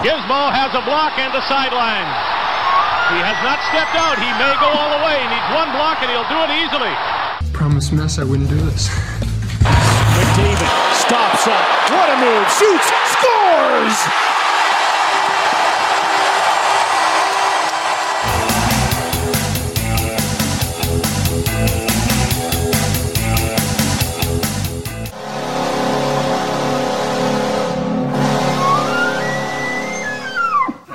Gizmo has a block and the sideline. He has not stepped out. He may go all the way. He needs one block and he'll do it easily. Promise mess I wouldn't do this. McDavid stops up. What a move. Shoots. Scores!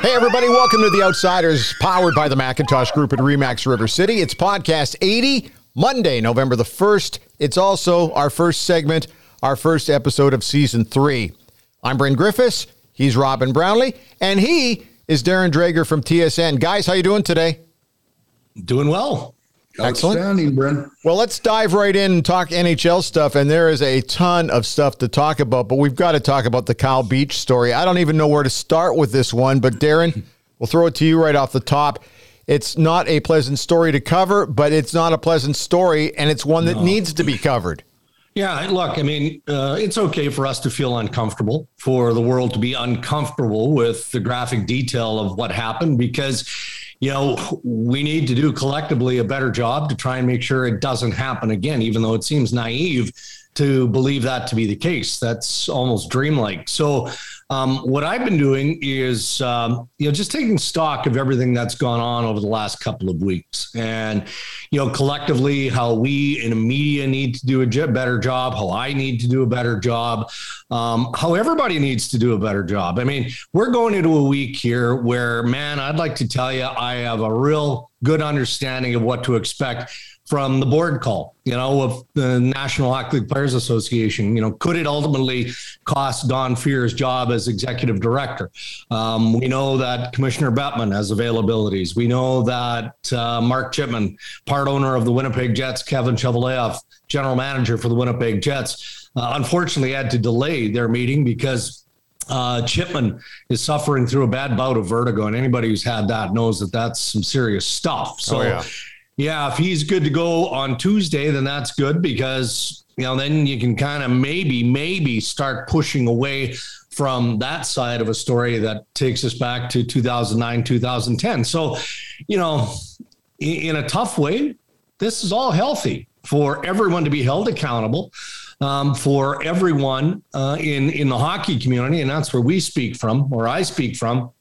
Hey, everybody, welcome to The Outsiders, powered by the Macintosh Group at Remax River City. It's podcast 80, Monday, November the 1st. It's also our first segment, our first episode of season three. I'm Bryn Griffiths, he's Robin Brownlee, and he is Darren Dreger from TSN. Guys, how you doing today? Doing well. Excellent. Outstanding, Bryn. Well, let's dive right in and talk NHL stuff. And there is a ton of stuff to talk about, but we've got to talk about the Kyle Beach story. I don't even know where to start with this one, but Darren, we'll throw it to you right off the top. It's not a pleasant story to cover, but it's not a pleasant story, and it's one that needs to be covered. Yeah, look, I mean, uh, it's okay for us to feel uncomfortable, for the world to be uncomfortable with the graphic detail of what happened, because, you know, we need to do collectively a better job to try and make sure it doesn't happen again, even though it seems naive to believe that to be the case. That's almost dreamlike. So, um, what I've been doing is, um, you know, just taking stock of everything that's gone on over the last couple of weeks, and you know, collectively, how we in the media need to do a better job, how I need to do a better job, um, how everybody needs to do a better job. I mean, we're going into a week here where, man, I'd like to tell you, I have a real good understanding of what to expect from the board call, you know, of the National Hockey League Players Association. You know, could it ultimately cost Don Fehr's job as executive director? Um, we know that Commissioner Bettman has availabilities. We know that uh, Mark Chipman, part owner of the Winnipeg Jets, Kevin Cheveldayoff, general manager for the Winnipeg Jets, uh, unfortunately had to delay their meeting because uh, Chipman is suffering through a bad bout of vertigo, and anybody who's had that knows that that's some serious stuff. So, Oh, yeah. Yeah, if he's good to go on Tuesday, then that's good because you know then you can kind of maybe maybe start pushing away from that side of a story that takes us back to 2009 2010 so you know in, a tough way this is all healthy for everyone to be held accountable um, for everyone uh, in in the hockey community and that's where we speak from or i speak from.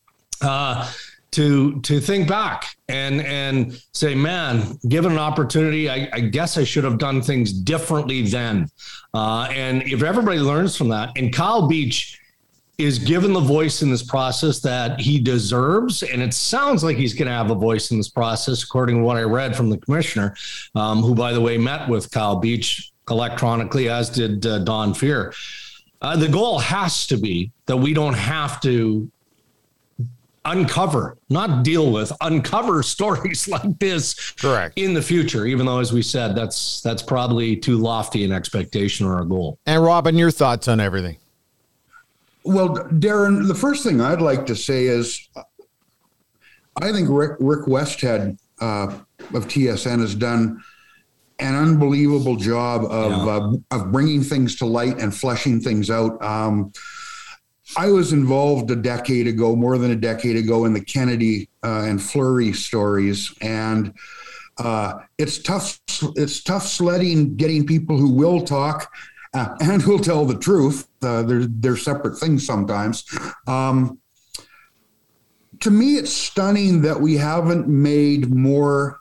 Uh, to to think back and and say, man, given an opportunity, I, I guess I should have done things differently then. Uh, and if everybody learns from that, and Kyle Beach is given the voice in this process that he deserves, and it sounds like he's going to have a voice in this process, according to what I read from the commissioner, um, who, by the way, met with Kyle Beach electronically, as did uh, Don Fehr. Uh, the goal has to be that we don't have to uncover, not deal with, uncover stories like this Correct. in the future. Even though, as we said, that's that's probably too lofty an expectation or a goal. And Robin, your thoughts on everything? Well, Darren, the first thing I'd like to say is I think Rick, Rick Westhead uh, of TSN has done an unbelievable job of, Yeah. uh, of bringing things to light and fleshing things out. Um, I was involved a decade ago, more than a decade ago, in the Kennedy uh, and Fleury stories, and uh, it's tough. It's tough sledding, getting people who will talk uh, and who'll tell the truth. Uh, they're they're separate things sometimes. Um, to me, it's stunning that we haven't made more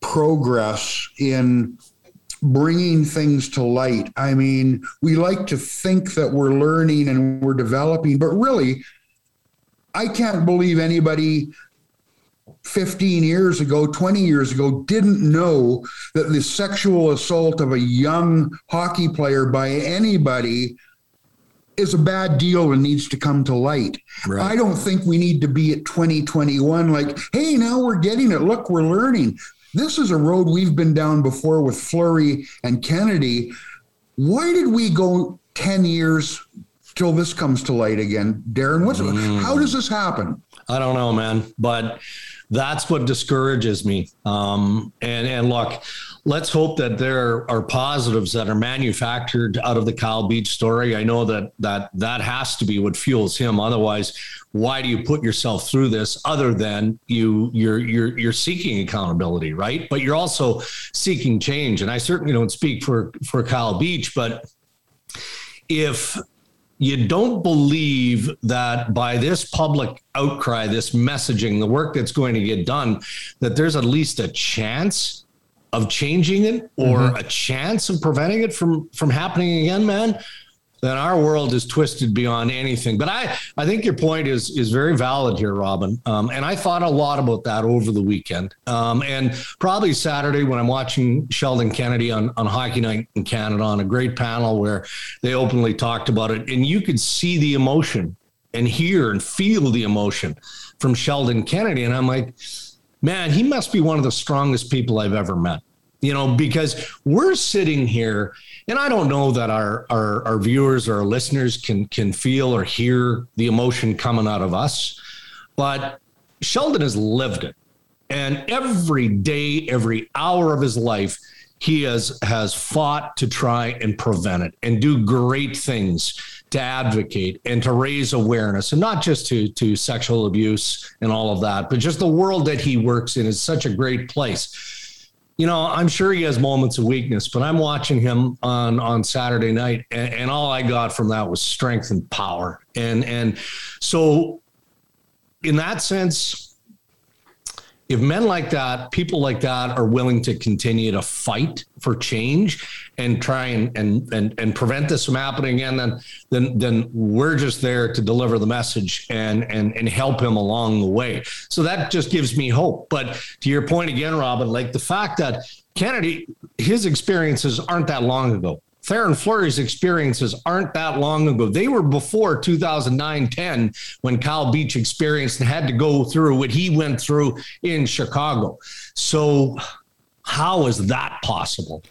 progress in bringing things to light. I mean, we like to think that we're learning and we're developing, but really, I can't believe anybody 15 years ago, 20 years ago, didn't know that the sexual assault of a young hockey player by anybody is a bad deal and needs to come to light. Right. I don't think we need to be at 2021 like, hey, now we're getting it. Look, we're learning. This is a road we've been down before with Fleury and Kennedy. Why did we go 10 years till this comes to light again? Darren, what's how does this happen? I don't know, man. But that's what discourages me. Um, and and look, let's hope that there are positives that are manufactured out of the Kyle Beach story. I know that that that has to be what fuels him. Otherwise, why do you put yourself through this other than you you're you're you're seeking accountability, right? But you're also seeking change. And I certainly don't speak for for Kyle Beach, but if you don't believe that by this public outcry, this messaging, the work that's going to get done, that there's at least a chance of changing it or mm-hmm. a chance of preventing it from from happening again, man then our world is twisted beyond anything. But I, I think your point is is very valid here, Robin. Um, and I thought a lot about that over the weekend. Um, and probably Saturday when I'm watching Sheldon Kennedy on, on Hockey Night in Canada on a great panel where they openly talked about it. And you could see the emotion and hear and feel the emotion from Sheldon Kennedy. And I'm like, man, he must be one of the strongest people I've ever met. You know, because we're sitting here and I don't know that our, our, our viewers or our listeners can, can feel or hear the emotion coming out of us, but Sheldon has lived it. And every day, every hour of his life, he has, has fought to try and prevent it and do great things to advocate and to raise awareness and not just to to sexual abuse and all of that but just the world that he works in is such a great place you know, I'm sure he has moments of weakness, but I'm watching him on on Saturday night, and, and, all I got from that was strength and power. And and so, in that sense, if men like that, people like that, are willing to continue to fight for change and try and and and, and prevent this from happening again, then then then we're just there to deliver the message and and and help him along the way. So that just gives me hope. But to your point again, Robin, like the fact that Kennedy, his experiences aren't that long ago. Theoren Fleury's experiences aren't that long ago. They were before 2009 10 when Kyle Beach experienced and had to go through what he went through in Chicago. So, how is that possible?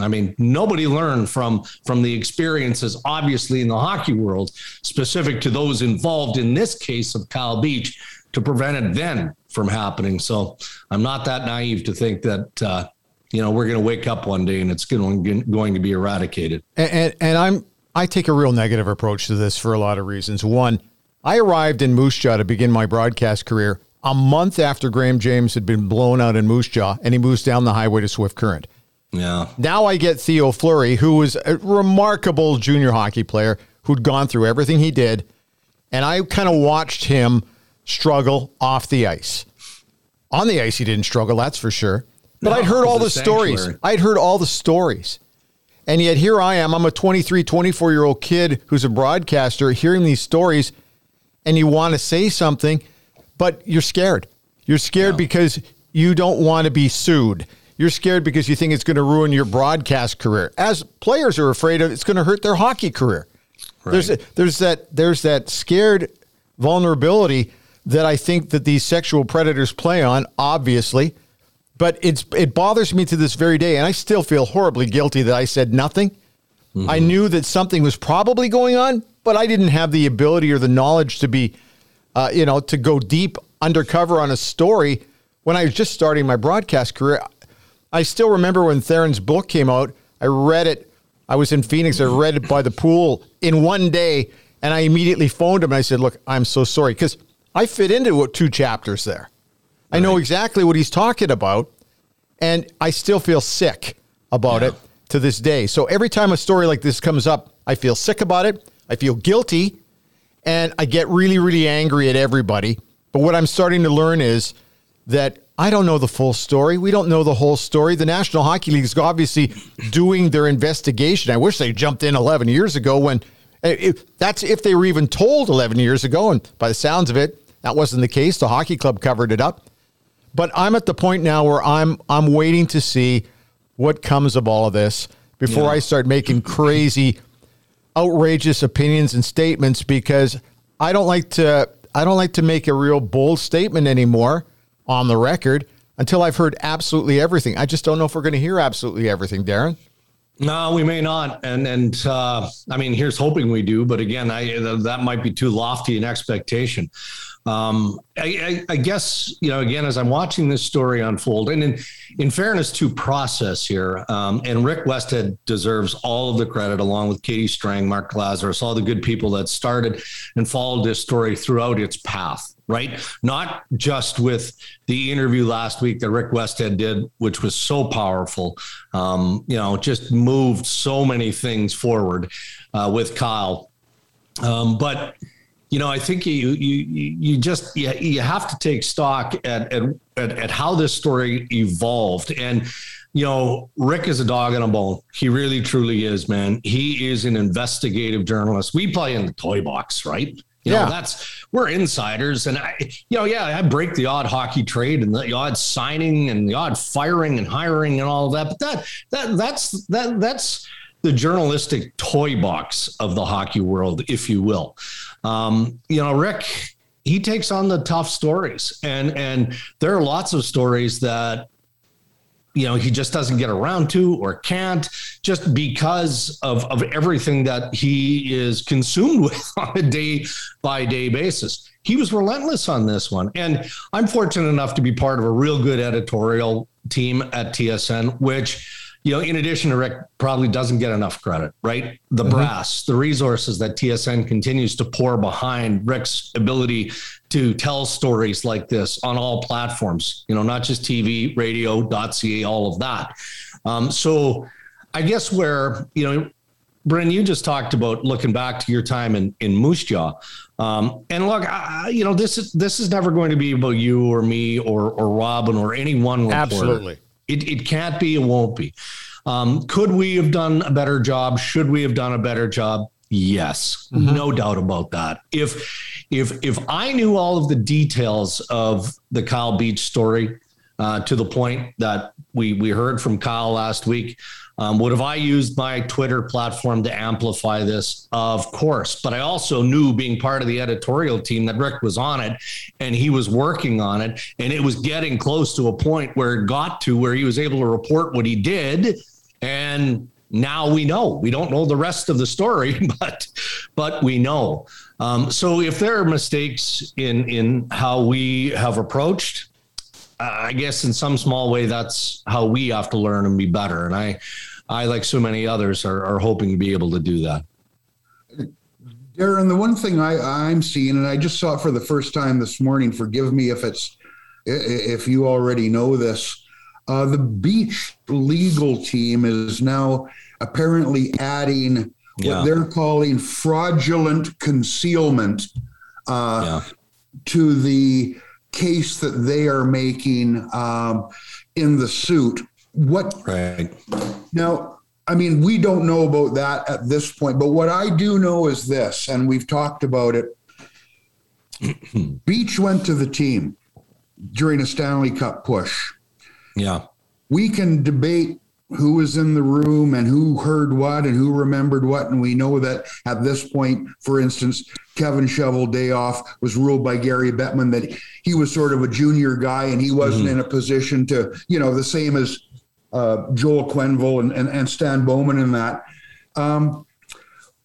I mean, nobody learned from from the experiences, obviously in the hockey world, specific to those involved in this case of Kyle Beach, to prevent it then from happening. So I'm not that naive to think that uh, you know we're going to wake up one day and it's going going to be eradicated. And, and, and I'm I take a real negative approach to this for a lot of reasons. One, I arrived in Moose Jaw to begin my broadcast career a month after Graham James had been blown out in Moose Jaw, and he moves down the highway to Swift Current. Yeah. Now I get Theo Fleury, who was a remarkable junior hockey player who'd gone through everything he did. And I kind of watched him struggle off the ice. On the ice, he didn't struggle, that's for sure. But no, I'd heard all the stories. I'd heard all the stories. And yet here I am. I'm a 23, 24 year old kid who's a broadcaster hearing these stories, and you want to say something, but you're scared. You're scared yeah. because you don't want to be sued. You're scared because you think it's going to ruin your broadcast career. As players are afraid of it's going to hurt their hockey career. Right. There's there's that there's that scared vulnerability that I think that these sexual predators play on, obviously. But it's it bothers me to this very day, and I still feel horribly guilty that I said nothing. Mm-hmm. I knew that something was probably going on, but I didn't have the ability or the knowledge to be, uh, you know, to go deep undercover on a story when I was just starting my broadcast career. I still remember when Theoren's book came out. I read it. I was in Phoenix. I read it by the pool in one day, and I immediately phoned him and I said, "Look, I'm so sorry because I fit into two chapters there. I know exactly what he's talking about, and I still feel sick about yeah. it to this day. So every time a story like this comes up, I feel sick about it. I feel guilty, and I get really, really angry at everybody. But what I'm starting to learn is that I don't know the full story. We don't know the whole story. The National Hockey League is obviously doing their investigation. I wish they jumped in 11 years ago when if, that's if they were even told 11 years ago. And by the sounds of it, that wasn't the case. The hockey club covered it up. But I'm at the point now where I'm I'm waiting to see what comes of all of this before yeah. I start making crazy, outrageous opinions and statements because I don't like to I don't like to make a real bold statement anymore on the record until I've heard absolutely everything. I just don't know if we're going to hear absolutely everything, Darren. No, we may not, and and uh, I mean, here's hoping we do. But again, I that might be too lofty an expectation. Um, I, I, I, guess you know again as I'm watching this story unfold, and in in fairness to process here, um, and Rick Westhead deserves all of the credit, along with Katie Strang, Mark Lazarus, all the good people that started and followed this story throughout its path. Right, not just with the interview last week that Rick Westhead did, which was so powerful. Um, you know, just moved so many things forward uh, with Kyle. Um, but you know, I think you you you just you, you have to take stock at, at at how this story evolved and you know, Rick is a dog in a bone. He really, truly is, man. He is an investigative journalist. We play in the toy box, right? You yeah. know, that's we're insiders. And I, you know, yeah, I break the odd hockey trade and the odd signing and the odd firing and hiring and all of that. But that that that's that that's the journalistic toy box of the hockey world, if you will. Um, you know, Rick, he takes on the tough stories, and and there are lots of stories that you know he just doesn't get around to or can't just because of of everything that he is consumed with on a day by day basis he was relentless on this one and i'm fortunate enough to be part of a real good editorial team at tsn which you know, in addition to Rick, probably doesn't get enough credit, right? The mm-hmm. brass, the resources that TSN continues to pour behind Rick's ability to tell stories like this on all platforms, you know, not just TV, radio, .ca, all of that. Um, so I guess where, you know, Bryn, you just talked about looking back to your time in in Moose Jaw, um, and look, I, you know this is this is never going to be about you or me or or Robin or any one reporter. Absolutely, it, it can't be, it won't be. Um, could we have done a better job? Should we have done a better job? Yes, mm-hmm. no doubt about that. If if if I knew all of the details of the Kyle Beach story uh, to the point that we we heard from Kyle last week, um, would have I used my Twitter platform to amplify this? Of course. But I also knew, being part of the editorial team, that Rick was on it and he was working on it. And it was getting close to a point where it got to where he was able to report what he did. And now we know. We don't know the rest of the story, but but we know. Um, so if there are mistakes in in how we have approached I guess in some small way, that's how we have to learn and be better. And I, I like so many others, are, are hoping to be able to do that. Darren, the one thing I, I'm seeing, and I just saw it for the first time this morning. Forgive me if it's if you already know this. Uh, the beach legal team is now apparently adding yeah. what they're calling fraudulent concealment uh, yeah. to the case that they are making um, in the suit. What right now? I mean, we don't know about that at this point, but what I do know is this, and we've talked about it. Beach went to the team during a Stanley Cup push. Yeah. We can debate who was in the room and who heard what and who remembered what. And we know that at this point, for instance, Kevin Cheveldayoff was ruled by Gary Bettman that he was sort of a junior guy and he wasn't mm-hmm. in a position to, you know, the same as uh, Joel Quenneville and, and, and, Stan Bowman in that. Um,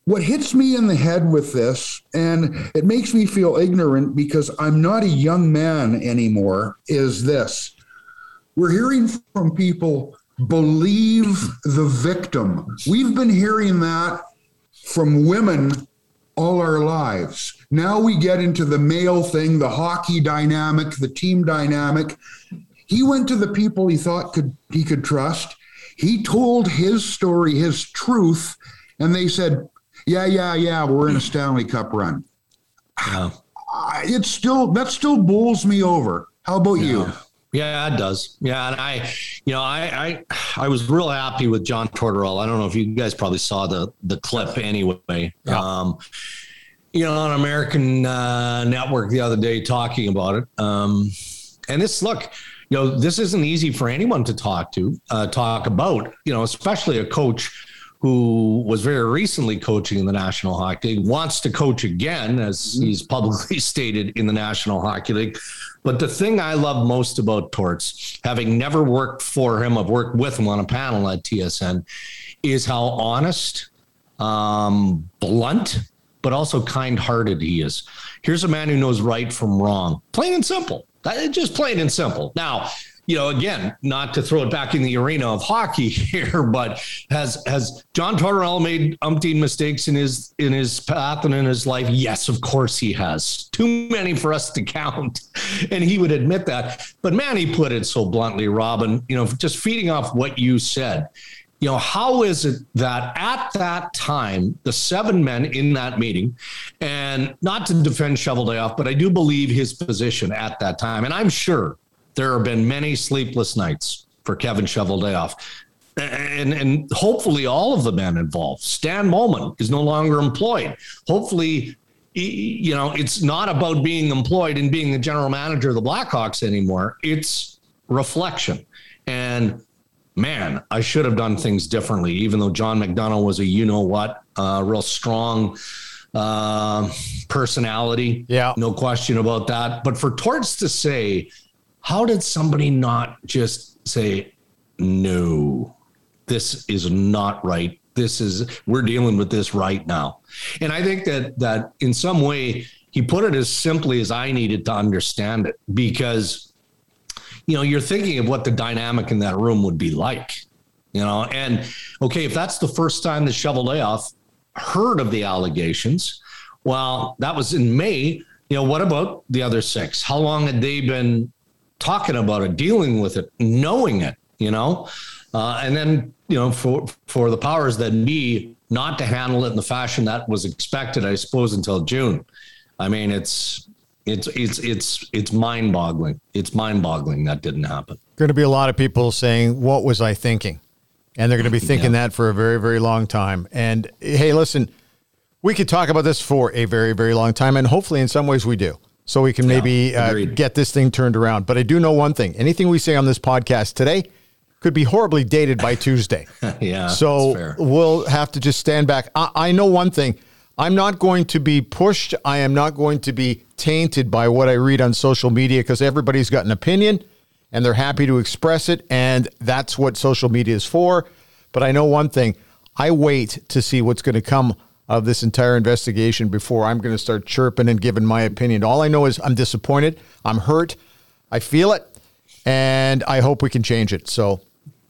what hits me in the head with this, and it makes me feel ignorant because I'm not a young man anymore, is this. We're hearing from people believe the victim. We've been hearing that from women all our lives. Now we get into the male thing, the hockey dynamic, the team dynamic. He went to the people he thought could he could trust. He told his story, his truth, and they said, "Yeah, yeah, yeah, we're in a Stanley Cup run." It's still that still bowls me over. How about yeah. you? Yeah, it does. Yeah, and I, you know, I, I, I was real happy with John Tortorella. I don't know if you guys probably saw the the clip anyway. Yeah. Um, you know, on American uh, Network the other day talking about it. Um, and this look, you know, this isn't easy for anyone to talk to, uh, talk about. You know, especially a coach who was very recently coaching in the National Hockey League, wants to coach again, as mm-hmm. he's publicly stated in the National Hockey League. But the thing I love most about Torts, having never worked for him, I've worked with him on a panel at TSN, is how honest, um, blunt, but also kind hearted he is. Here's a man who knows right from wrong, plain and simple. Just plain and simple. Now, you know, again, not to throw it back in the arena of hockey here, but has has John Tortorella made umpteen mistakes in his in his path and in his life? Yes, of course he has. Too many for us to count, and he would admit that. But man, he put it so bluntly, Robin. You know, just feeding off what you said. You know, how is it that at that time, the seven men in that meeting, and not to defend Cheveldayoff, but I do believe his position at that time, and I'm sure there have been many sleepless nights for Kevin Cheveldayoff. And, and hopefully all of the men involved. Stan Bowman is no longer employed. Hopefully, you know, it's not about being employed and being the general manager of the Blackhawks anymore. It's reflection. And man, I should have done things differently, even though John McDonough was a you know what, uh, real strong uh, personality. Yeah. No question about that. But for Torts to say, how did somebody not just say, no, this is not right? This is, we're dealing with this right now. And I think that, that in some way, he put it as simply as I needed to understand it because, you know, you're thinking of what the dynamic in that room would be like, you know, and okay, if that's the first time the Cheveldayoff heard of the allegations, well, that was in May. You know, what about the other six? How long had they been talking about it, dealing with it, knowing it, you know, uh, and then you know for for the powers that be not to handle it in the fashion that was expected, I suppose, until June. I mean, it's it's it's it's it's mind-boggling. It's mind-boggling that didn't happen. Going to be a lot of people saying, "What was I thinking?" And they're going to be thinking yeah. that for a very very long time. And hey, listen, we could talk about this for a very very long time, and hopefully, in some ways, we do so we can maybe uh, get this thing turned around. But I do know one thing anything we say on this podcast today could be horribly dated by Tuesday. yeah. So we'll have to just stand back. I, I know one thing. I'm not going to be pushed. I am not going to be tainted by what I read on social media because everybody's got an opinion and they're happy to express it. And that's what social media is for. But I know one thing I wait to see what's going to come of this entire investigation before I'm going to start chirping and giving my opinion. All I know is I'm disappointed. I'm hurt. I feel it. And I hope we can change it. So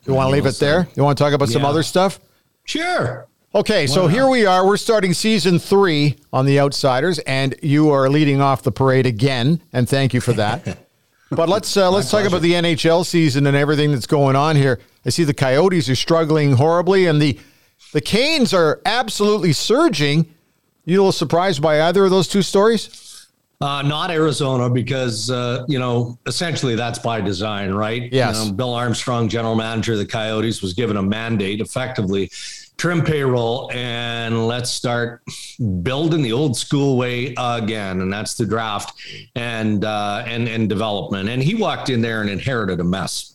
you want to leave it there? You want to talk about yeah. some other stuff? Sure. Okay, Why so not? here we are. We're starting season three on The Outsiders, and you are leading off the parade again. And thank you for that. but let's uh, let's talk about the NHL season and everything that's going on here. I see the Coyotes are struggling horribly, and the the Canes are absolutely surging. You a little surprised by either of those two stories? Uh, not Arizona because uh, you know essentially that's by design, right? Yes. You know, Bill Armstrong, general manager of the Coyotes, was given a mandate, effectively trim payroll and let's start building the old school way again, and that's the draft and uh, and and development. And he walked in there and inherited a mess.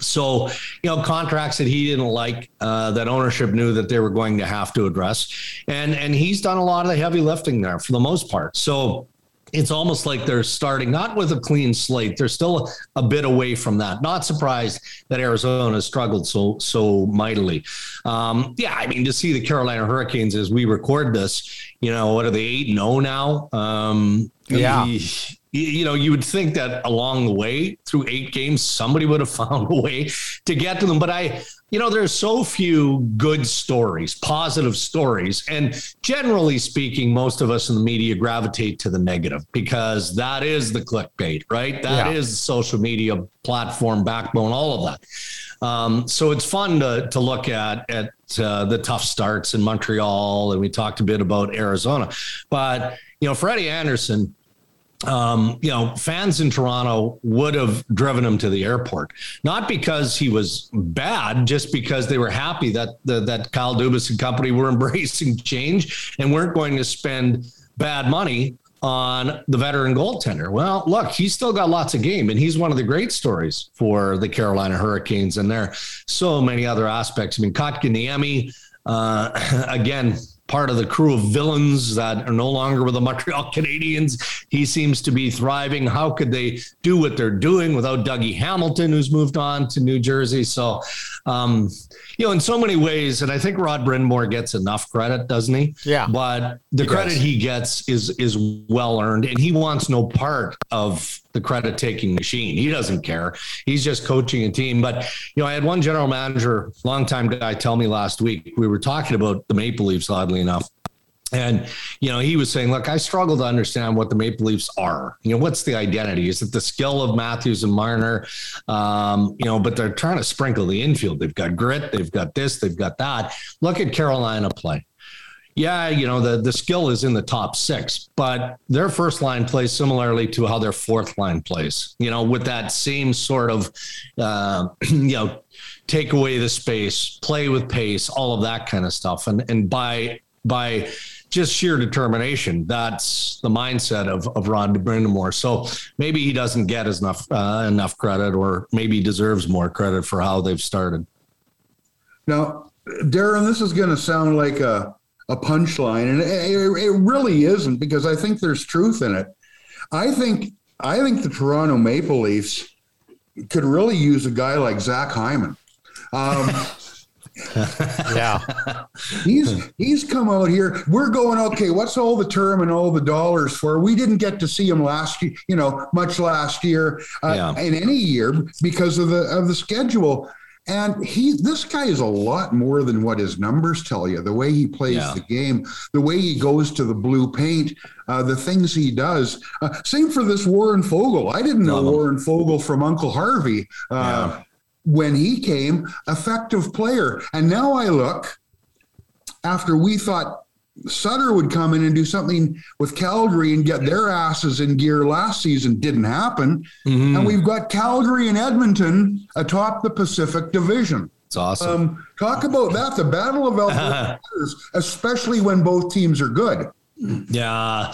So, you know, contracts that he didn't like, uh, that ownership knew that they were going to have to address, and and he's done a lot of the heavy lifting there for the most part. So, it's almost like they're starting not with a clean slate. They're still a, bit away from that. Not surprised that Arizona struggled so so mightily. Um, yeah, I mean to see the Carolina Hurricanes as we record this, you know, what are they eight and zero oh now? Um, yeah you know, you would think that along the way through eight games, somebody would have found a way to get to them. But I, you know, there's so few good stories, positive stories. And generally speaking, most of us in the media gravitate to the negative because that is the clickbait, right? That yeah. is the social media platform backbone, all of that. Um, so it's fun to, to look at at uh, the tough starts in Montreal, and we talked a bit about Arizona. But you know, Freddie Andersen, um, you know, fans in Toronto would have driven him to the airport, not because he was bad, just because they were happy that the, that Kyle Dubas and company were embracing change and weren't going to spend bad money on the veteran goaltender. Well, look, he's still got lots of game, and he's one of the great stories for the Carolina Hurricanes, and there are so many other aspects. I mean, Kotkaniemi uh, again, part of the crew of villains that are no longer with the Montreal Canadiens. He seems to be thriving. How could they do what they're doing without Dougie Hamilton, who's moved on to New Jersey? So, um, you know, in so many ways, and I think Rod Brind'Amour gets enough credit, doesn't he? Yeah. But the He credit does. he gets is is well earned, and he wants no part of the credit taking machine. He doesn't care. He's just coaching a team. But you know, I had one general manager, longtime guy, tell me last week. We were talking about the Maple Leafs, oddly enough. And, you know, he was saying, look, I struggle to understand what the Maple Leafs are. You know, what's the identity? Is it the skill of Matthews and Marner? Um, you know, but they're trying to sprinkle the infield. They've got grit, they've got this, they've got that. Look at Carolina play. Yeah, you know, the, the skill is in the top six, but their first line plays similarly to how their fourth line plays, you know, with that same sort of, uh, you know, take away the space, play with pace, all of that kind of stuff. And, and by, by, just sheer determination. That's the mindset of, of Ron Brind'Amour. So maybe he doesn't get as enough uh, enough credit, or maybe deserves more credit for how they've started. Now, Darren, this is going to sound like a, a punchline, and it, it really isn't because I think there's truth in it. I think I think the Toronto Maple Leafs could really use a guy like Zach Hyman. Um, Yeah. he's he's come out here. We're going okay. What's all the term and all the dollars for? We didn't get to see him last year, you know, much last year uh, Yeah. in any year because of the of the schedule. And he, this guy is a lot more than what his numbers tell you. The way he plays Yeah. the game, the way he goes to the blue paint, uh, the things he does. Uh, same for this Warren Foegele. I didn't know Love him. Warren Foegele from Uncle Harvey. Uh, Yeah. when he came, effective player. And now I look after we thought Sutter would come in and do something with Calgary and get their asses in gear last season. Didn't happen. Mm-hmm. And we've got Calgary and Edmonton atop the Pacific Division. It's awesome. Um, talk about that, the battle of Alberta, especially when both teams are good. Yeah,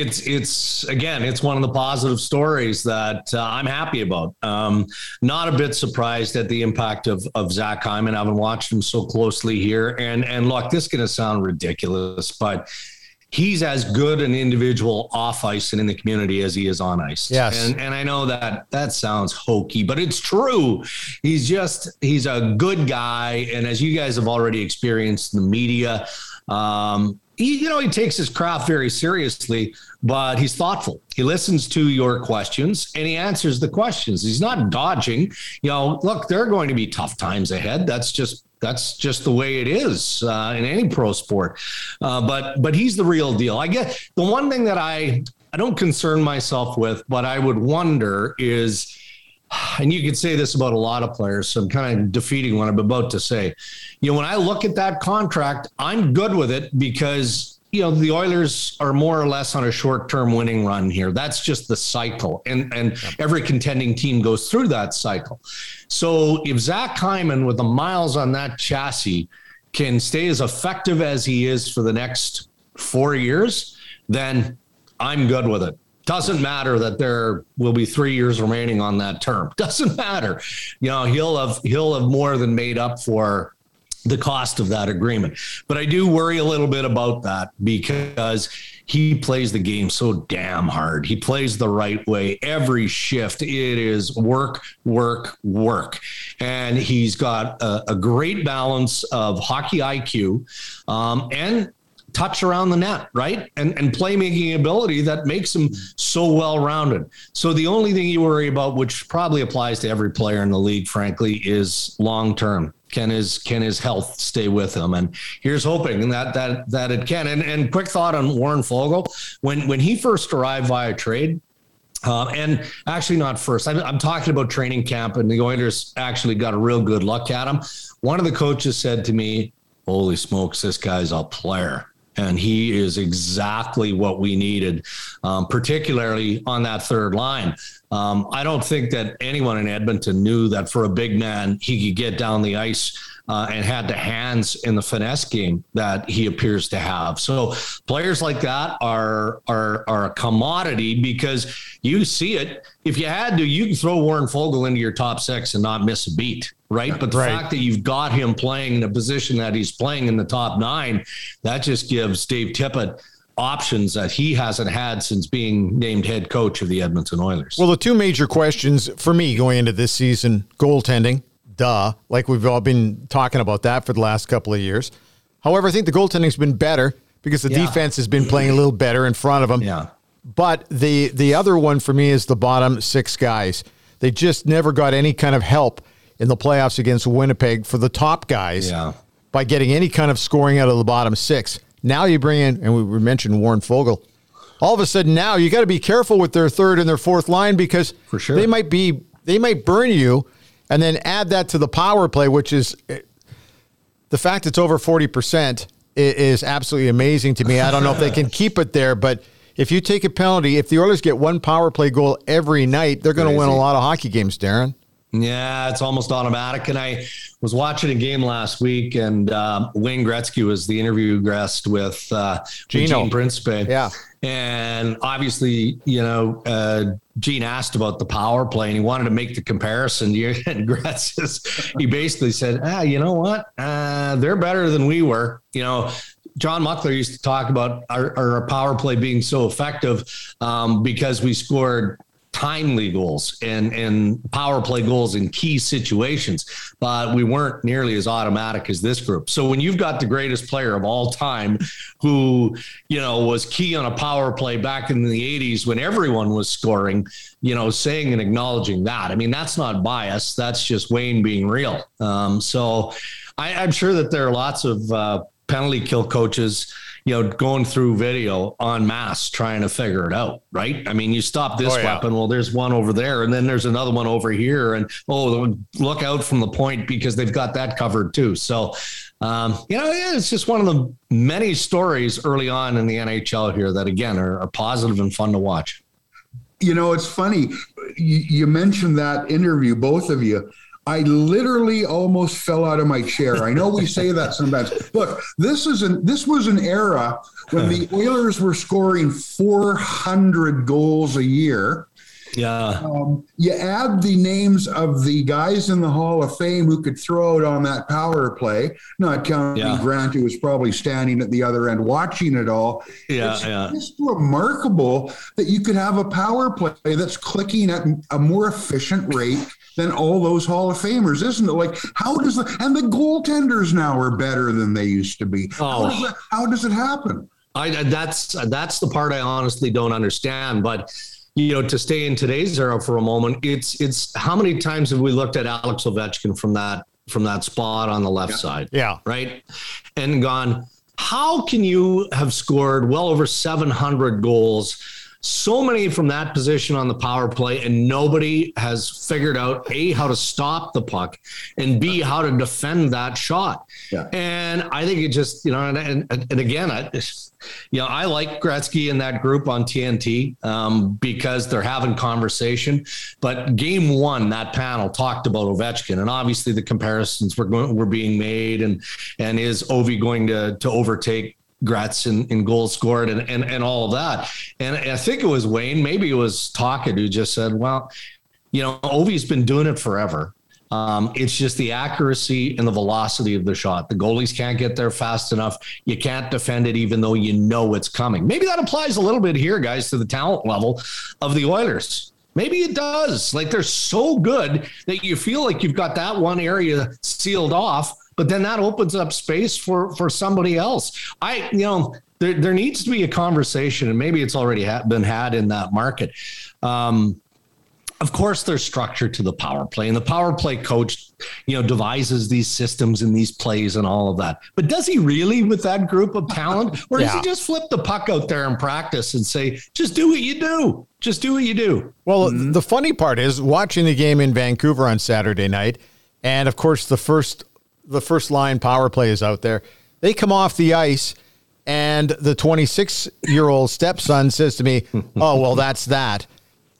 it's it's again, it's one of the positive stories that uh, I'm happy about. Um, not a bit surprised at the impact of of Zach Hyman. I haven't watched him so closely here, and and look, this is going to sound ridiculous, but. He's as good an individual off ice and in the community as he is on ice. Yes. And and I know that that sounds hokey, but it's true. He's just he's a good guy. And as you guys have already experienced in the media, um, he, you know, he takes his craft very seriously, but he's thoughtful. He listens to your questions and he answers the questions. He's not dodging. You know, look, there are going to be tough times ahead. That's just that's just the way it is uh, in any pro sport. Uh, but but he's the real deal. I guess the one thing that I I don't concern myself with, but I would wonder is and you could say this about a lot of players, so I'm kind of defeating what I'm about to say. You know, when I look at that contract, I'm good with it because you know the Oilers are more or less on a short-term winning run here. That's just the cycle, and and every contending team goes through that cycle. So if Zach Hyman with the miles on that chassis can stay as effective as he is for the next four years, then I'm good with it. Doesn't matter that there will be three years remaining on that term. Doesn't matter. You know, he'll have he'll have more than made up for the cost of that agreement. But I do worry a little bit about that because he plays the game so damn hard. He plays the right way every shift. It is work, work, work. And he's got a, a great balance of hockey IQ um, and touch around the net, right? And and playmaking ability that makes him so well rounded. So the only thing you worry about, which probably applies to every player in the league, frankly, is long term. Can his can his health stay with him? And here's hoping that that that it can. And and quick thought on Warren Fogle when when he first arrived via trade. Um, and actually, not first. I'm, I'm talking about training camp, and the Oilers actually got a real good look at him. One of the coaches said to me, "Holy smokes, this guy's a player." And he is exactly what we needed, um, particularly on that third line. Um, I don't think that anyone in Edmonton knew that for a big man, he could get down the ice uh, and had the hands in the finesse game that he appears to have. So players like that are are are a commodity because you see it. If you had to, you can throw Warren Foegele into your top six and not miss a beat, right? But the Right. fact that you've got him playing in a position that he's playing in the top nine, that just gives Dave Tippett options that he hasn't had since being named head coach of the Edmonton Oilers. Well, the two major questions for me going into this season goaltending, duh, like we've all been talking about that for the last couple of years. However, I think the goaltending's been better because the Yeah. defense has been playing a little better in front of them. yeah. But the the other one for me is the bottom six guys. They just never got any kind of help in the playoffs against Winnipeg for the top guys Yeah. by getting any kind of scoring out of the bottom six. Now you bring in, and we- mentioned Warren Foegele. All of a sudden, now you got to be careful with their third and their fourth line because For sure. they might be they might burn you, and then add that to the power play, which is the fact it's over forty percent is absolutely amazing to me. I don't know if they can keep it there, but if you take a penalty, if the Oilers get one power play goal every night, they're going to win a lot of hockey games, Darren. Yeah, it's almost automatic. And I was watching a game last week, and um, Wayne Gretzky was the interview guest with, uh, Gino. Gene Principe. Yeah. And obviously, you know, uh, Gene asked about the power play, and he wanted to make the comparison. And Gretz is, he basically said, "Ah, you know what? Uh, they're better than we were." You know, John Muckler used to talk about our, our power play being so effective um, because we scored timely goals and and power play goals in key situations, but we weren't nearly as automatic as this group. So when you've got the greatest player of all time, who you know was key on a power play back in the '80s when everyone was scoring, you know, saying and acknowledging that. I mean, that's not bias. That's just Wayne being real. Um, so I, I'm sure that there are lots of uh, penalty kill coaches you know, going through video en masse trying to figure it out, right? I mean, you stop this Oh, yeah. weapon, well, there's one over there, and then there's another one over here, and oh, look out from the point because they've got that covered too. So, um, you know, yeah, it's just one of the many stories early on in the NHL here that again are, are positive and fun to watch. You know, it's funny. You, you mentioned that interview, both of you. I literally almost fell out of my chair. I know we say that sometimes. Look, this is an this was an era when the Oilers were scoring 400 goals a year. Yeah, Um, you add the names of the guys in the Hall of Fame who could throw it on that power play, not counting Yeah. Grant, who was probably standing at the other end watching it all. Yeah, it's yeah. just remarkable that you could have a power play that's clicking at a more efficient rate than all those Hall of Famers, isn't it? Like, how does the and the goaltenders now are better than they used to be? How, Oh. does that, how does it happen? I that's that's the part I honestly don't understand. But you know, to stay in today's era for a moment, it's it's how many times have we looked at Alex Ovechkin from that from that spot on the left side, Yeah. right, and gone. How can you have scored well over 700 goals? So many from that position on the power play, and nobody has figured out A, how to stop the puck, and B, how to defend that shot. Yeah. And I think it just, you know, and, and, and again, I, you know, I like Gretzky in that group on TNT um, because they're having conversation. But game one, that panel talked about Ovechkin, and obviously the comparisons were going, were being made, and and is Ovi going to to overtake Gretz in, in goals scored and, and and all of that. And I think it was Wayne, maybe it was Tocchet who just said, well, you know, Ovi's been doing it forever. Um, it's just the accuracy and the velocity of the shot. The goalies can't get there fast enough. You can't defend it, even though you know it's coming. Maybe that applies a little bit here, guys, to the talent level of the Oilers. Maybe it does. Like they're so good that you feel like you've got that one area sealed off, but then that opens up space for for somebody else. I, you know, there there needs to be a conversation, and maybe it's already ha- been had in that market. Um, of course there's structure to the power play and the power play coach you know devises these systems and these plays and all of that. But does he really with that group of talent or does he just flip the puck out there in practice and say just do what you do. Just do what you do. Well, the funny part is watching the game in Vancouver on Saturday night, and of course the first the first line power play is out there. They come off the ice, and the 26 year old stepson says to me, "Oh well, that's that."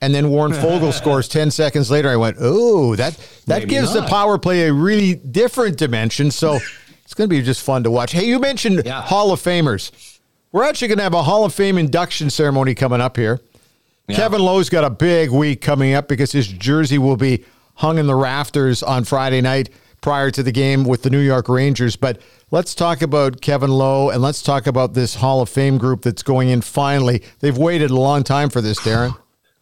and then Warren Foegele scores 10 seconds later. I went, oh, that, that Maybe gives not. the power play a really different dimension. So it's going to be just fun to watch. Hey, you mentioned Yeah. Hall of Famers. We're actually going to have a Hall of Fame induction ceremony coming up here. Kevin Lowe's got a big week coming up because his jersey will be hung in the rafters on Friday night prior to the game with the New York Rangers. But let's talk about Kevin Lowe and let's talk about this Hall of Fame group that's going in finally. They've waited a long time for this, Darren.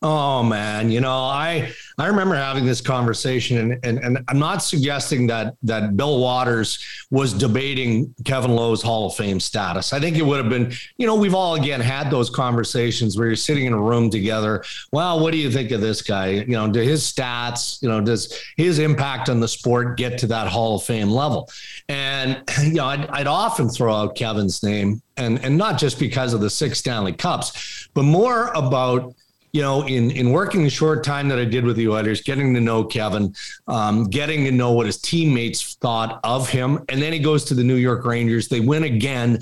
Oh man, you know, I I remember having this conversation and, and and I'm not suggesting that that Bill Watters was debating Kevin Lowe's Hall of Fame status. I think it would have been, you know, we've all again had those conversations where you're sitting in a room together. Well, what do you think of this guy? You know, do his stats, you know, does his impact on the sport get to that Hall of Fame level? And you know, I'd, I'd often throw out Kevin's name and and not just because of the six Stanley Cups, but more about you know, in in working the short time that I did with the Oilers, getting to know Kevin, um, getting to know what his teammates thought of him, and then he goes to the New York Rangers. They win again.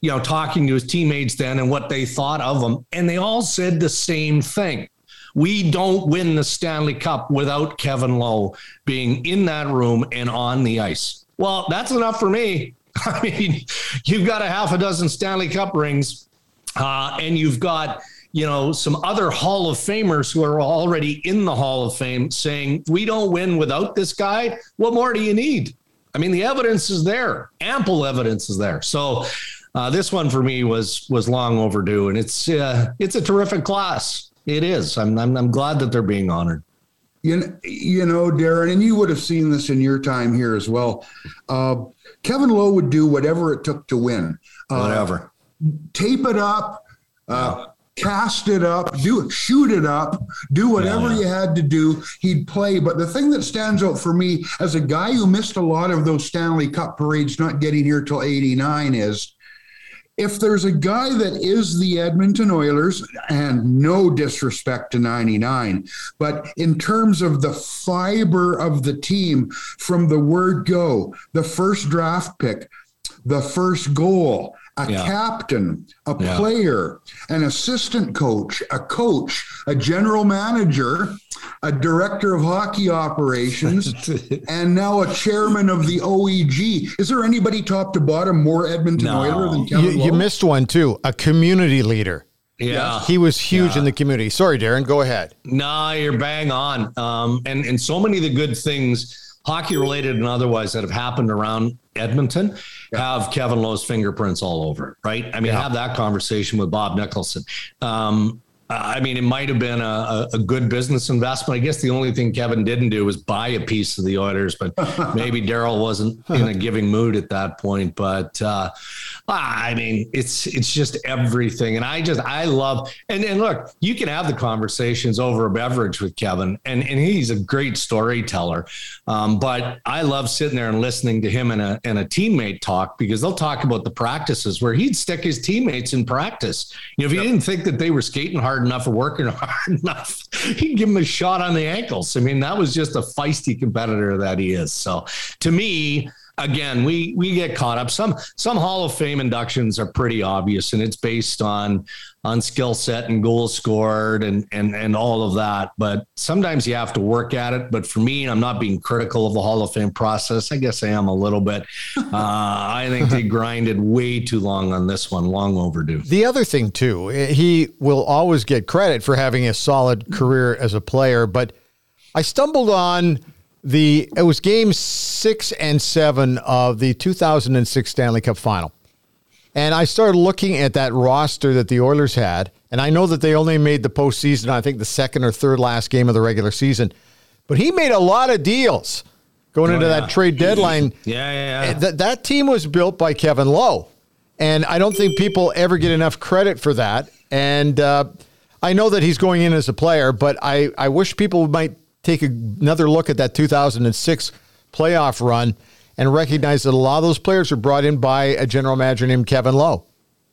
You know, talking to his teammates then and what they thought of him, and they all said the same thing. We don't win the Stanley Cup without Kevin Lowe being in that room and on the ice. Well, that's enough for me. I mean, you've got a half a dozen Stanley Cup rings, uh, and you've got you know some other Hall of Famers who are already in the Hall of Fame saying we don't win without this guy. What more do you need? I mean, the evidence is there, ample evidence is there. So. Uh, this one for me was was long overdue, and it's uh, it's a terrific class. It is. I'm, I'm I'm glad that they're being honored. You know, you know, Darren, and you would have seen this in your time here as well. Uh, Kevin Lowe would do whatever it took to win. Uh, Whatever. tape it up, uh, cast it up, do it, shoot it up, do whatever Yeah. you had to do. He'd play. But the thing that stands out for me as a guy who missed a lot of those Stanley Cup parades, not getting here till '89, is if there's a guy that is the Edmonton Oilers, and no disrespect to 99, but in terms of the fiber of the team from the word go, the first draft pick, the first goal, a Yeah. captain, a Yeah. player, an assistant coach, a coach, a general manager, a director of hockey operations, and now a chairman of the OEG. Is there anybody top to bottom more Edmonton No. Oiler than You, Kevin you Lowe? missed one too. A community leader. Yeah. He was huge Yeah. in the community. Sorry, Darren. Go ahead. Nah, you're bang on. Um, and and so many of the good things, hockey related and otherwise, that have happened around Edmonton, have Kevin Lowe's fingerprints all over it. Right? I mean, have that conversation with Bob Nicholson. Um, I mean, it might have been a, a, good business investment. I guess the only thing Kevin didn't do was buy a piece of the Oilers, but maybe Daryl wasn't in a giving mood at that point. But uh, I mean, it's it's just everything, and I just I love and and look, you can have the conversations over a beverage with Kevin, and and he's a great storyteller. Um, but I love sitting there and listening to him and a and a teammate talk because they'll talk about the practices where he'd stick his teammates in practice. You know, if he didn't think that they were skating hard enough or working hard enough, he'd give him a shot on the ankles. I mean, that was just a feisty competitor that he is. So to me, again, we we get caught up. Some some Hall of Fame inductions are pretty obvious, and it's based on on skill set and goals scored and and and all of that. But sometimes you have to work at it. But for me, I'm not being critical of the Hall of Fame process. I guess I am a little bit. Uh, I think they grinded way too long on this one, long overdue. The other thing too, he will always get credit for having a solid career as a player, but I stumbled on the it was game 6 and 7 of the 2006 Stanley Cup final. And I started looking at that roster that the Oilers had, and I know that they only made the postseason, I think the second or third last game of the regular season. But he made a lot of deals going into yeah. that trade deadline. Yeah, yeah, yeah. That that team was built by Kevin Lowe, and I don't think people ever get enough credit for that. And uh, I know that he's going in as a player, but I I wish people might take another look at that 2006 playoff run and recognize that a lot of those players were brought in by a general manager named Kevin Lowe.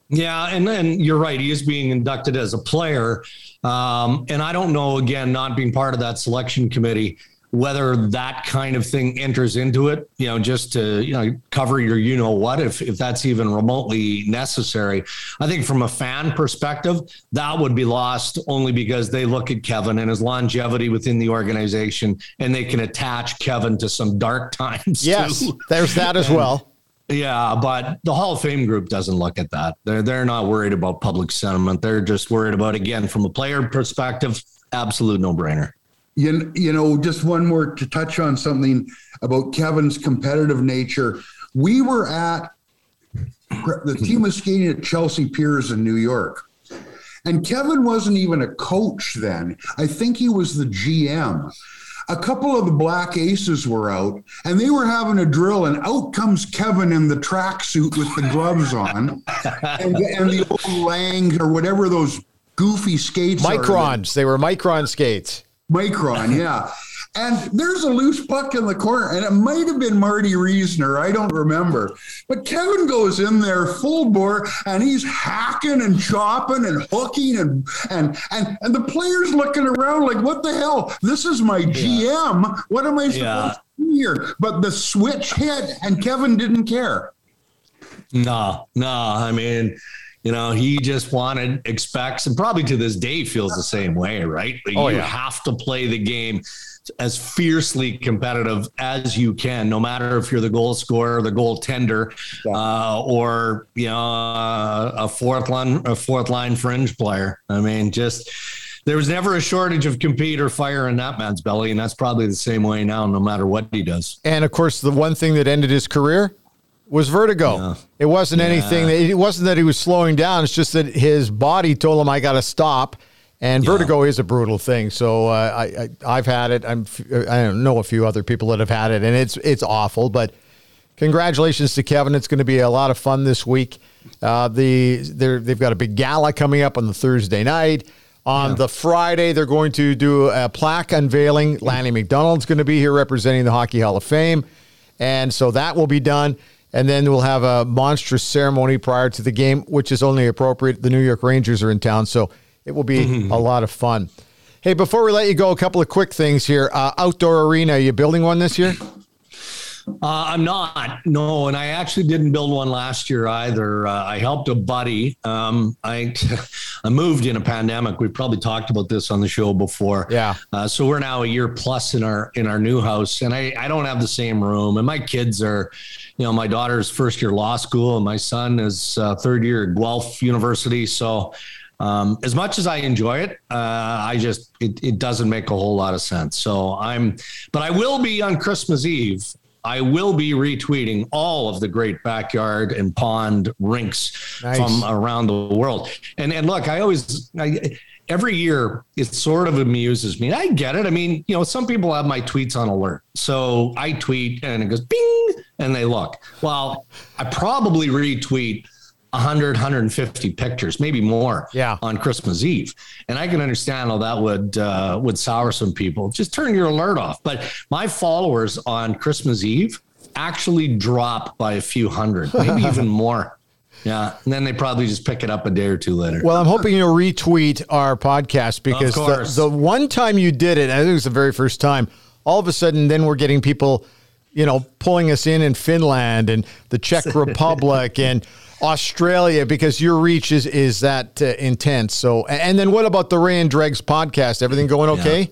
Yeah, and then you're right. He is being inducted as a player, um, and I don't know. Again, not being part of that selection committee, whether that kind of thing enters into it, you know, just to, you know, cover your you know what, if, if that's even remotely necessary. I think from a fan perspective, that would be lost only because they look at Kevin and his longevity within the organization and they can attach Kevin to some dark times. Yes, too. there's that as well. Yeah, but the Hall of Fame group doesn't look at that. They're they're not worried about public sentiment. They're just worried about again from a player perspective, absolute no brainer. You, you know, just one more to touch on something about Kevin's competitive nature. We were at the team was skating at Chelsea Piers in New York. And Kevin wasn't even a coach then. I think he was the GM. A couple of the Black Aces were out and they were having a drill, and out comes Kevin in the tracksuit with the gloves on and, and the old Lang or whatever those goofy skates are. Microns. They were micron skates. Micron, yeah. And there's a loose puck in the corner, and it might have been Marty Reasoner. I don't remember. But Kevin goes in there full bore, and he's hacking and chopping and hooking, and and and and the players looking around like, "What the hell? This is my GM. What am I supposed Yeah. to do here?" But the switch hit, and Kevin didn't care. Nah, nah. I mean, you know, he just wanted, expects, and probably to this day feels the same way, right? Like, Oh, you yeah. have to play the game as fiercely competitive as you can, no matter if you're the goal scorer, the goaltender, uh, or you know, uh, a fourth line, a fourth line fringe player. I mean, just there was never a shortage of compete or fire in that man's belly, and that's probably the same way now, no matter what he does. And of course, the one thing that ended his career was vertigo. It wasn't anything. That, it wasn't that he was slowing down. It's just that his body told him, "I got to stop." And vertigo is a brutal thing. So uh, I, I I've had it. I'm I don't know a few other people that have had it, and it's it's awful. But congratulations to Kevin. It's going to be a lot of fun this week. Uh, the they're, they've got a big gala coming up on the Thursday night. On the Friday, they're going to do a plaque unveiling. Lanny McDonald's going to be here representing the Hockey Hall of Fame. And so that will be done. And then we'll have a monstrous ceremony prior to the game, which is only appropriate. The New York Rangers are in town, so it will be a lot of fun. Hey, before we let you go, a couple of quick things here. Uh, outdoor arena, are you building one this year? Uh, I'm not. No, and I actually didn't build one last year either. Uh, I helped a buddy. Um, I I moved in a pandemic. We've probably talked about this on the show before. Yeah. Uh, so we're now a year plus in our in our new house, and I I don't have the same room, and my kids are, you know, my daughter's first year law school, and my son is uh, third year at Guelph University. So. Um, as much as I enjoy it, uh, I just it, it doesn't make a whole lot of sense. So I'm, but I will be on Christmas Eve. I will be retweeting all of the great backyard and pond rinks Nice. from around the world. And and look, I always I, every year it sort of amuses me. I get it. I mean, you know, some people have my tweets on alert. So I tweet and it goes bing and they look. Well, I probably retweet 100 150 pictures, maybe more Yeah. on Christmas Eve. And I can understand how that would uh, would sour some people. Just turn your alert off. But my followers on Christmas Eve actually drop by a few hundred, maybe even more. Yeah. And then they probably just pick it up a day or two later. Well, I'm hoping you'll retweet our podcast because the, the one time you did it, I think it was the very first time, all of a sudden, then we're getting people, you know, pulling us in in Finland and the Czech Republic and Australia because your reach is is that uh, intense. So, and then what about the Ray and Dregs podcast? Everything going okay?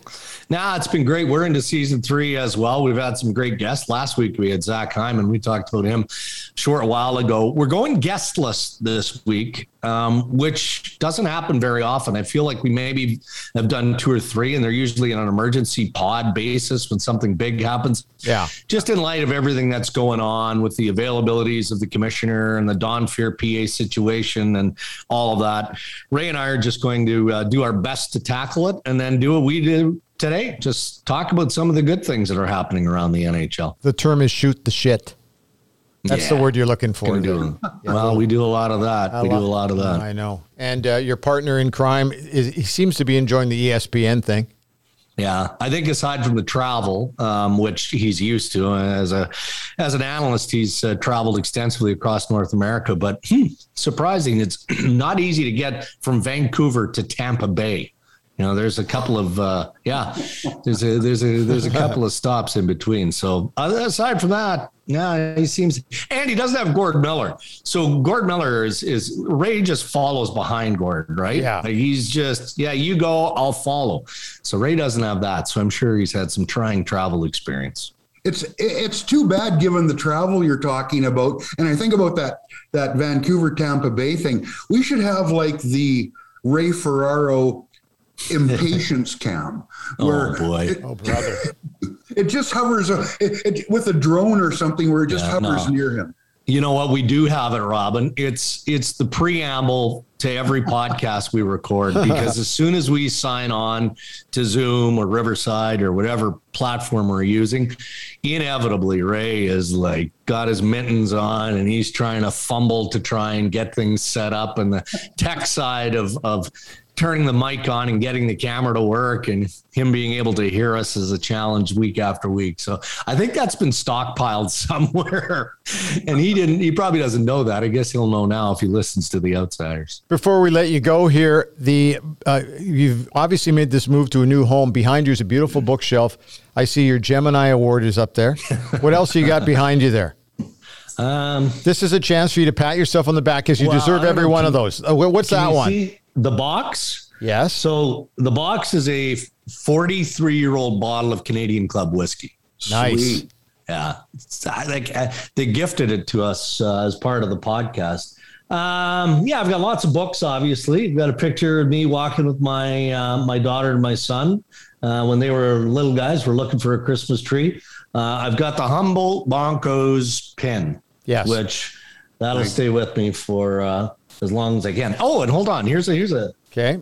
Nah, it's been great. We're into season three as well. We've had some great guests. Last week we had Zach Hyman. We talked about him a short while ago. We're going guestless this week, um, which doesn't happen very often. I feel like we maybe have done two or three, and they're usually on an emergency pod basis when something big happens. Yeah. Just in light of everything that's going on with the availabilities of the commissioner and the Don Fehr PA situation and all of that, Ray and I are just going to uh, do our best to tackle it and then do what we do today. Just talk about some of the good things that are happening around the NHL. The term is shoot the shit. That's the word you're looking for. Do- well, we do a lot of that. we do a lot of that. I know. And uh, your partner in crime, is, he seems to be enjoying the ESPN thing. Yeah, I think aside from the travel, um, which he's used to uh, as a as an analyst, he's uh, traveled extensively across North America. But hmm, surprising, it's not easy to get from Vancouver to Tampa Bay. You know, there's a couple of uh, yeah, there's a there's a there's a couple of stops in between. So aside from that, yeah, he seems and he doesn't have Gord Miller. So Gord Miller is is Ray just follows behind Gord, right? Yeah. Like he's just yeah, you go, I'll follow. So Ray doesn't have that. So I'm sure he's had some trying travel experience. It's it's too bad given the travel you're talking about, and I think about that that Vancouver Tampa Bay thing. We should have like the Ray Ferraro impatience cam where oh boy. it, oh brother. it just hovers uh, it, it, with a drone or something where it just yeah, hovers no. near him. You know what? We do have it robin. It's it's the preamble to every podcast we record because as soon as we sign on to zoom or riverside or whatever platform we're using inevitably ray is like got his mittens on and he's trying to fumble to try and get things set up and the tech side of of turning the mic on and getting the camera to work and him being able to hear us is a challenge week after week. So I think that's been stockpiled somewhere. and he didn't, he probably doesn't know that. I guess he'll know now if he listens to the outsiders. Before we let you go here, the, uh, you've obviously made this move to a new home. Behind you is a beautiful bookshelf. I see your Gemini Award is up there. What else you got behind you there? Um, this is a chance for you to pat yourself on the back because you well, deserve every one of those. Uh, what's that one? See? The box. Yes. So the box is a 43 year old bottle of Canadian Club whiskey. Nice. Sweet. Yeah. like uh, they gifted it to us uh, as part of the podcast. Um, yeah, I've got lots of books. Obviously, I've got a picture of me walking with my uh, my daughter and my son uh, when they were little guys. We're looking for a Christmas tree. Uh, I've got the Humboldt Broncos pin. Yes, which that'll stay with me for uh, as long as I can. Oh, and hold on. Here's a here's a okay.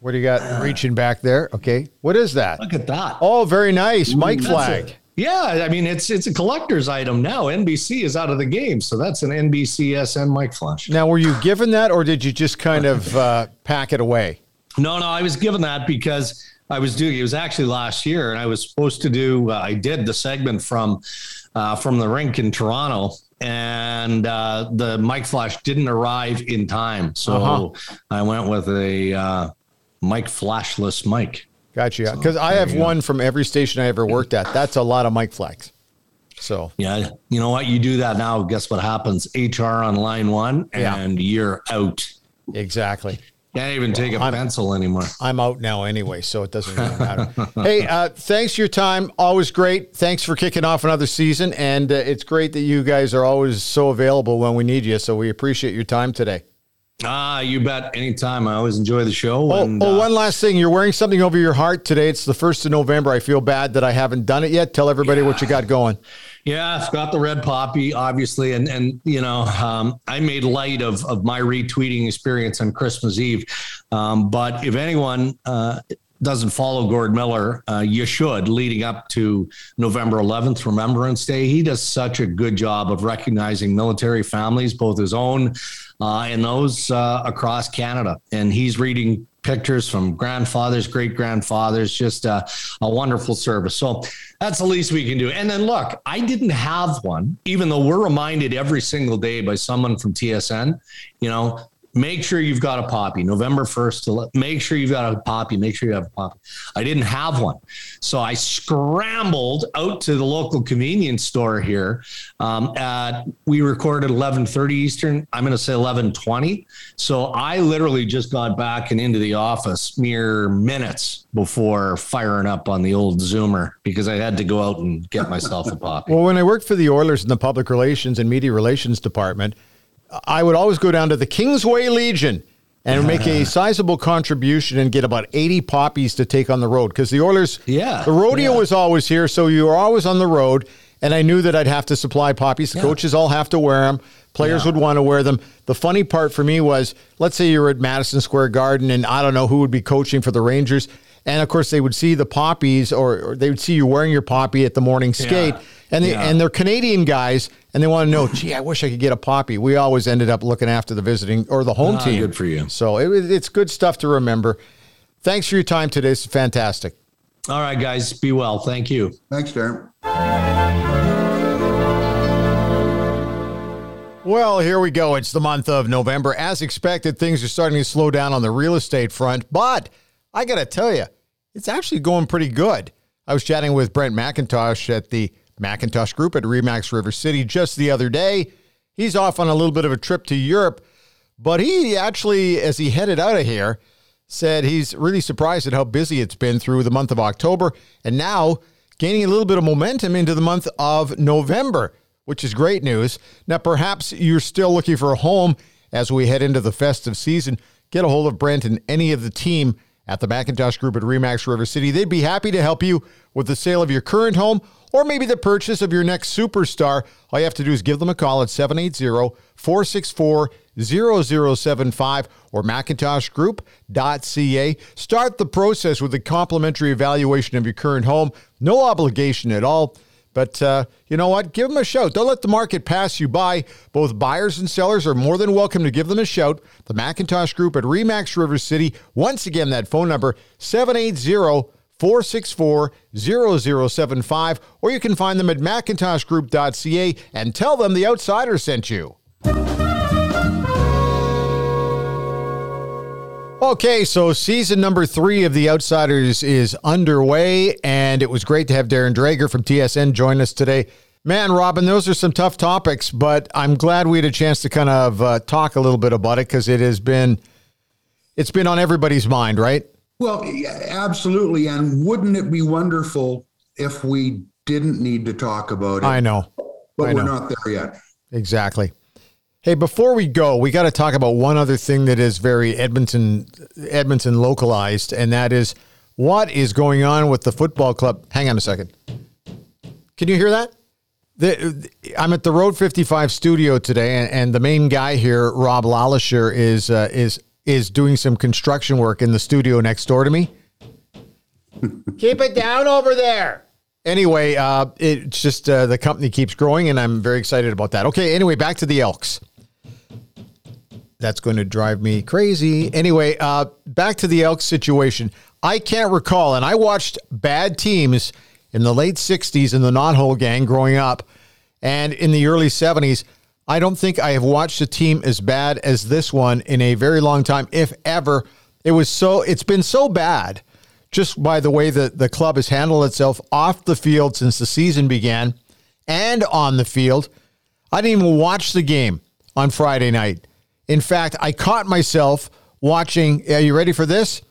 What do you got uh, reaching back there? Okay, what is that? Look at that. Oh, very nice, Ooh, Mike flag. Yeah, I mean it's it's a collector's item now. NBC is out of the game, so that's an NBCSN Mike Flash. Now, were you given that, or did you just kind of uh, pack it away? No, no, I was given that because I was doing. It was actually last year, and I was supposed to do. Uh, I did the segment from uh, from the rink in Toronto, and uh, the mic Flash didn't arrive in time, so uh-huh. I went with a uh, Mike Flashless Mike. Gotcha. Because so, I have one from every station I ever worked at. That's a lot of mic Flags. So yeah, you know what? You do that now. Guess what happens? HR on line one, and yeah. you're out. Exactly. Can't even take a I'm, pencil anymore. I'm out now anyway, so it doesn't really matter. hey, uh, thanks for your time. Always great. Thanks for kicking off another season, and uh, it's great that you guys are always so available when we need you. So we appreciate your time today. Ah, you bet. Anytime. I always enjoy the show. Oh, and, oh uh, one last thing. You're wearing something over your heart today. It's the first of November. I feel bad that I haven't done it yet. Tell everybody yeah. what you got going. Yeah, I've got the red poppy, obviously, and and you know, um, I made light of of my retweeting experience on Christmas Eve. Um, but if anyone uh, doesn't follow Gord Miller, uh, you should leading up to November 11th, Remembrance Day. He does such a good job of recognizing military families, both his own uh, and those uh, across Canada. And he's reading pictures from grandfathers, great grandfathers, just a, a, wonderful service. So that's the least we can do. And then look, I didn't have one, even though we're reminded every single day by someone from TSN, you know, make sure you've got a poppy. November 1st to make sure you've got a poppy make sure you have a poppy. I didn't have one. So I scrambled out to the local convenience store here um, at we recorded 11:30 Eastern. I'm going to say 11:20 so I literally just got back and into the office mere minutes before firing up on the old zoomer because I had to go out and get myself a poppy. Well when I worked for the Oilers in the public relations and media relations department I would always go down to the Kingsway Legion and make a sizable contribution and get about 80 poppies to take on the road because the Oilers, yeah, the rodeo yeah. was always here, so you were always on the road. And I knew that I'd have to supply poppies. The yeah. coaches all have to wear them. Players yeah. would want to wear them. The funny part for me was, let's say you're at Madison Square Garden, and I don't know who would be coaching for the Rangers, and of course they would see the poppies, or, or they would see you wearing your poppy at the morning skate. Yeah and they, yeah. and they're Canadian guys, and they want to know. Gee, I wish I could get a poppy. We always ended up looking after the visiting or the home ah, team. Good for you. So it, it's good stuff to remember. Thanks for your time today. It's fantastic. All right, guys, be well. Thank you. Thanks, Darren. Well, here we go. It's the month of November. As expected, things are starting to slow down on the real estate front, but I got to tell you, it's actually going pretty good. I was chatting with Brent McIntosh at the Macintosh Group at Remax River City just the other day. He's off on a little bit of a trip to Europe, but he actually, as he headed out of here, said he's really surprised at how busy it's been through the month of October and now gaining a little bit of momentum into the month of November, which is great news. Now, perhaps you're still looking for a home as we head into the festive season. Get a hold of Brent and any of the team at the Macintosh Group at Remax River City. They'd be happy to help you with the sale of your current home or maybe the purchase of your next superstar. All you have to do is give them a call at 780 464 0075 or macintoshgroup.ca. Start the process with a complimentary evaluation of your current home. No obligation at all. But uh, you know what? Give them a shout. Don't let the market pass you by. Both buyers and sellers are more than welcome to give them a shout. The Macintosh Group at Remax River City. Once again, that phone number 780 464 0075, or you can find them at macintoshgroup.ca and tell them the outsider sent you. Okay, so season number three of The Outsiders is underway, and it was great to have Darren Dreger from TSN join us today. Man, Robin, those are some tough topics, but I'm glad we had a chance to kind of uh, talk a little bit about it because it has been it's been on everybody's mind, right? Well, absolutely. And wouldn't it be wonderful if we didn't need to talk about it? I know, but I we're not there yet. Exactly. Hey, before we go, we got to talk about one other thing that is very Edmonton Edmonton localized, and that is what is going on with the football club. Hang on a second. Can you hear that? The, I'm at the Road 55 studio today, and, and the main guy here, Rob Lalisher, is uh, is is doing some construction work in the studio next door to me. Keep it down over there. Anyway, uh, it's just uh, the company keeps growing, and I'm very excited about that. Okay, anyway, back to the Elks. That's going to drive me crazy. Anyway, uh, back to the Elks situation. I can't recall, and I watched bad teams in the late 60s in the Knothole gang growing up, and in the early 70s. I don't think I have watched a team as bad as this one in a very long time, if ever. It was so, it's been so bad just by the way that the club has handled itself off the field since the season began and on the field. I didn't even watch the game on Friday night. In fact, I caught myself watching. Are you ready for this?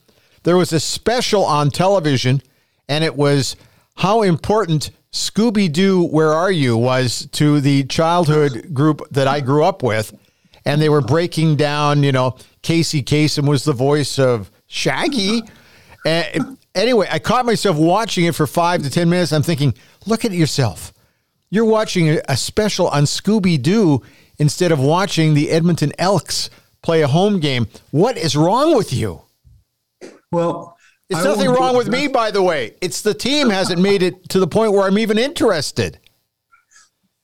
There was a special on television, and it was how important Scooby Doo, Where Are You was to the childhood group that I grew up with. And they were breaking down, you know, Casey Kasem was the voice of Shaggy. And anyway, I caught myself watching it for five to 10 minutes. I'm thinking, look at yourself. You're watching a special on Scooby Doo instead of watching the Edmonton Elks play a home game. What is wrong with you? Well, It's I nothing wrong with me, by the way. It's the team hasn't made it to the point where I'm even interested.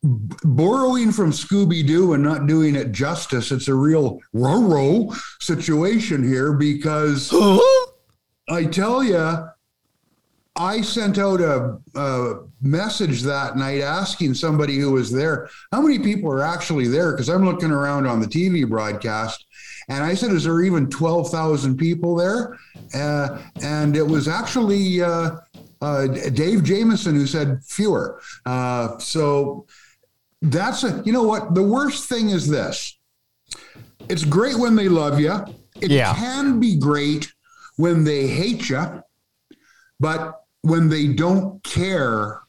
borrowing from Scooby Doo and not doing it justice. It's a real row situation here because uh-huh. I tell you, I sent out a, a message that night asking somebody who was there how many people are actually there because I'm looking around on the TV broadcast. And I said, Is there even 12,000 people there? Uh, and it was actually uh, uh, Dave Jameson who said fewer. Uh, so that's a, you know what? The worst thing is this it's great when they love you, it Yeah. can be great when they hate you, but when they don't care,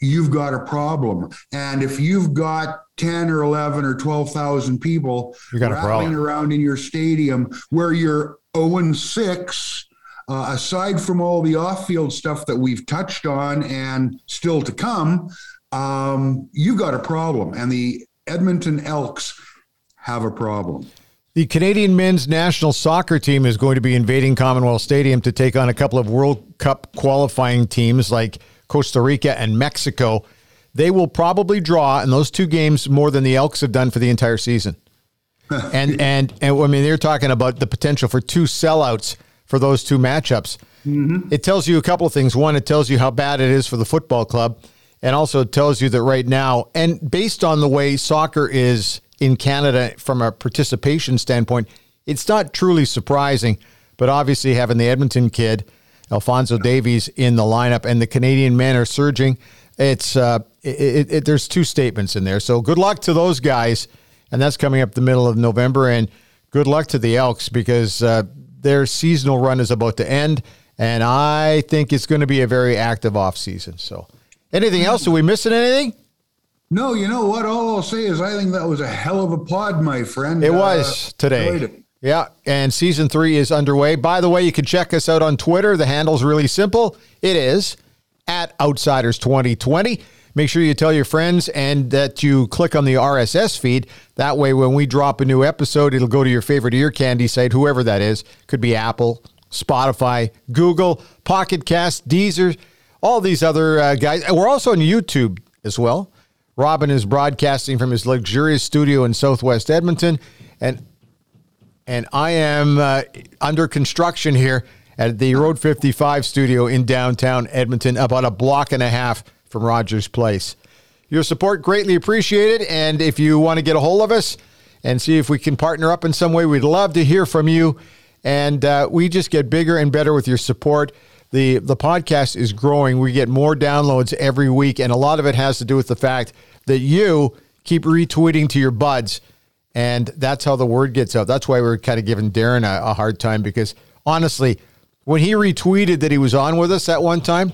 you've got a problem. And if you've got 10 or 11 or 12,000 people You got a rattling around in your stadium where you're 0 and 6, uh, aside from all the off field stuff that we've touched on and still to come, um, you got a problem. And the Edmonton Elks have a problem. The Canadian men's national soccer team is going to be invading Commonwealth Stadium to take on a couple of World Cup qualifying teams like Costa Rica and Mexico. They will probably draw in those two games more than the Elks have done for the entire season. and and and I mean they're talking about the potential for two sellouts for those two matchups. Mm-hmm. It tells you a couple of things. One, it tells you how bad it is for the football club, and also it tells you that right now, and based on the way soccer is in Canada from a participation standpoint, it's not truly surprising. but obviously having the Edmonton kid, Alfonso Davies, in the lineup, and the Canadian men are surging. It's uh, it, it, there's two statements in there. So good luck to those guys, and that's coming up the middle of November. And good luck to the Elks because uh, their seasonal run is about to end, and I think it's going to be a very active off season. So, anything else? Are we missing anything? No, you know what? All I'll say is I think that was a hell of a pod, my friend. It was uh, today. Yeah, and season three is underway. By the way, you can check us out on Twitter. The handle's really simple. It is at Outsiders 2020. Make sure you tell your friends and that you click on the RSS feed. That way, when we drop a new episode, it'll go to your favorite ear candy site, whoever that is. Could be Apple, Spotify, Google, Pocket Cast, Deezer, all these other uh, guys. And we're also on YouTube as well. Robin is broadcasting from his luxurious studio in Southwest Edmonton, and and I am uh, under construction here at the Road 55 studio in downtown Edmonton, about a block and a half from Rogers Place. Your support greatly appreciated, and if you want to get a hold of us and see if we can partner up in some way, we'd love to hear from you. And uh, we just get bigger and better with your support the the podcast is growing. We get more downloads every week, and a lot of it has to do with the fact that you keep retweeting to your buds, and that's how the word gets out. That's why we're kind of giving Darren a, a hard time because honestly, when he retweeted that he was on with us at one time,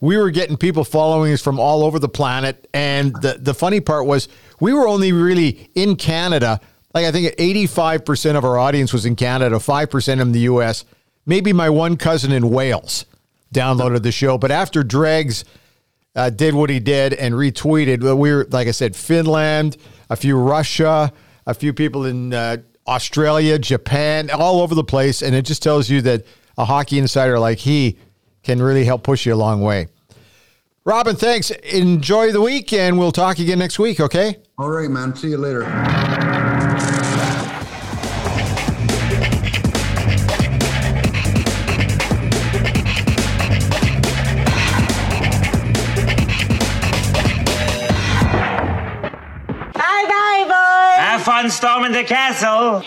we were getting people following us from all over the planet, and the the funny part was we were only really in Canada. Like I think 85% of our audience was in Canada, 5% in the US, maybe my one cousin in Wales downloaded the show. But after Dregs uh, did what he did and retweeted, we were, like I said, Finland, a few Russia, a few people in uh, Australia, Japan, all over the place. And it just tells you that a hockey insider like he can really help push you a long way. Robin, thanks. Enjoy the week, and we'll talk again next week, okay? All right, man. See you later. Storming the castle.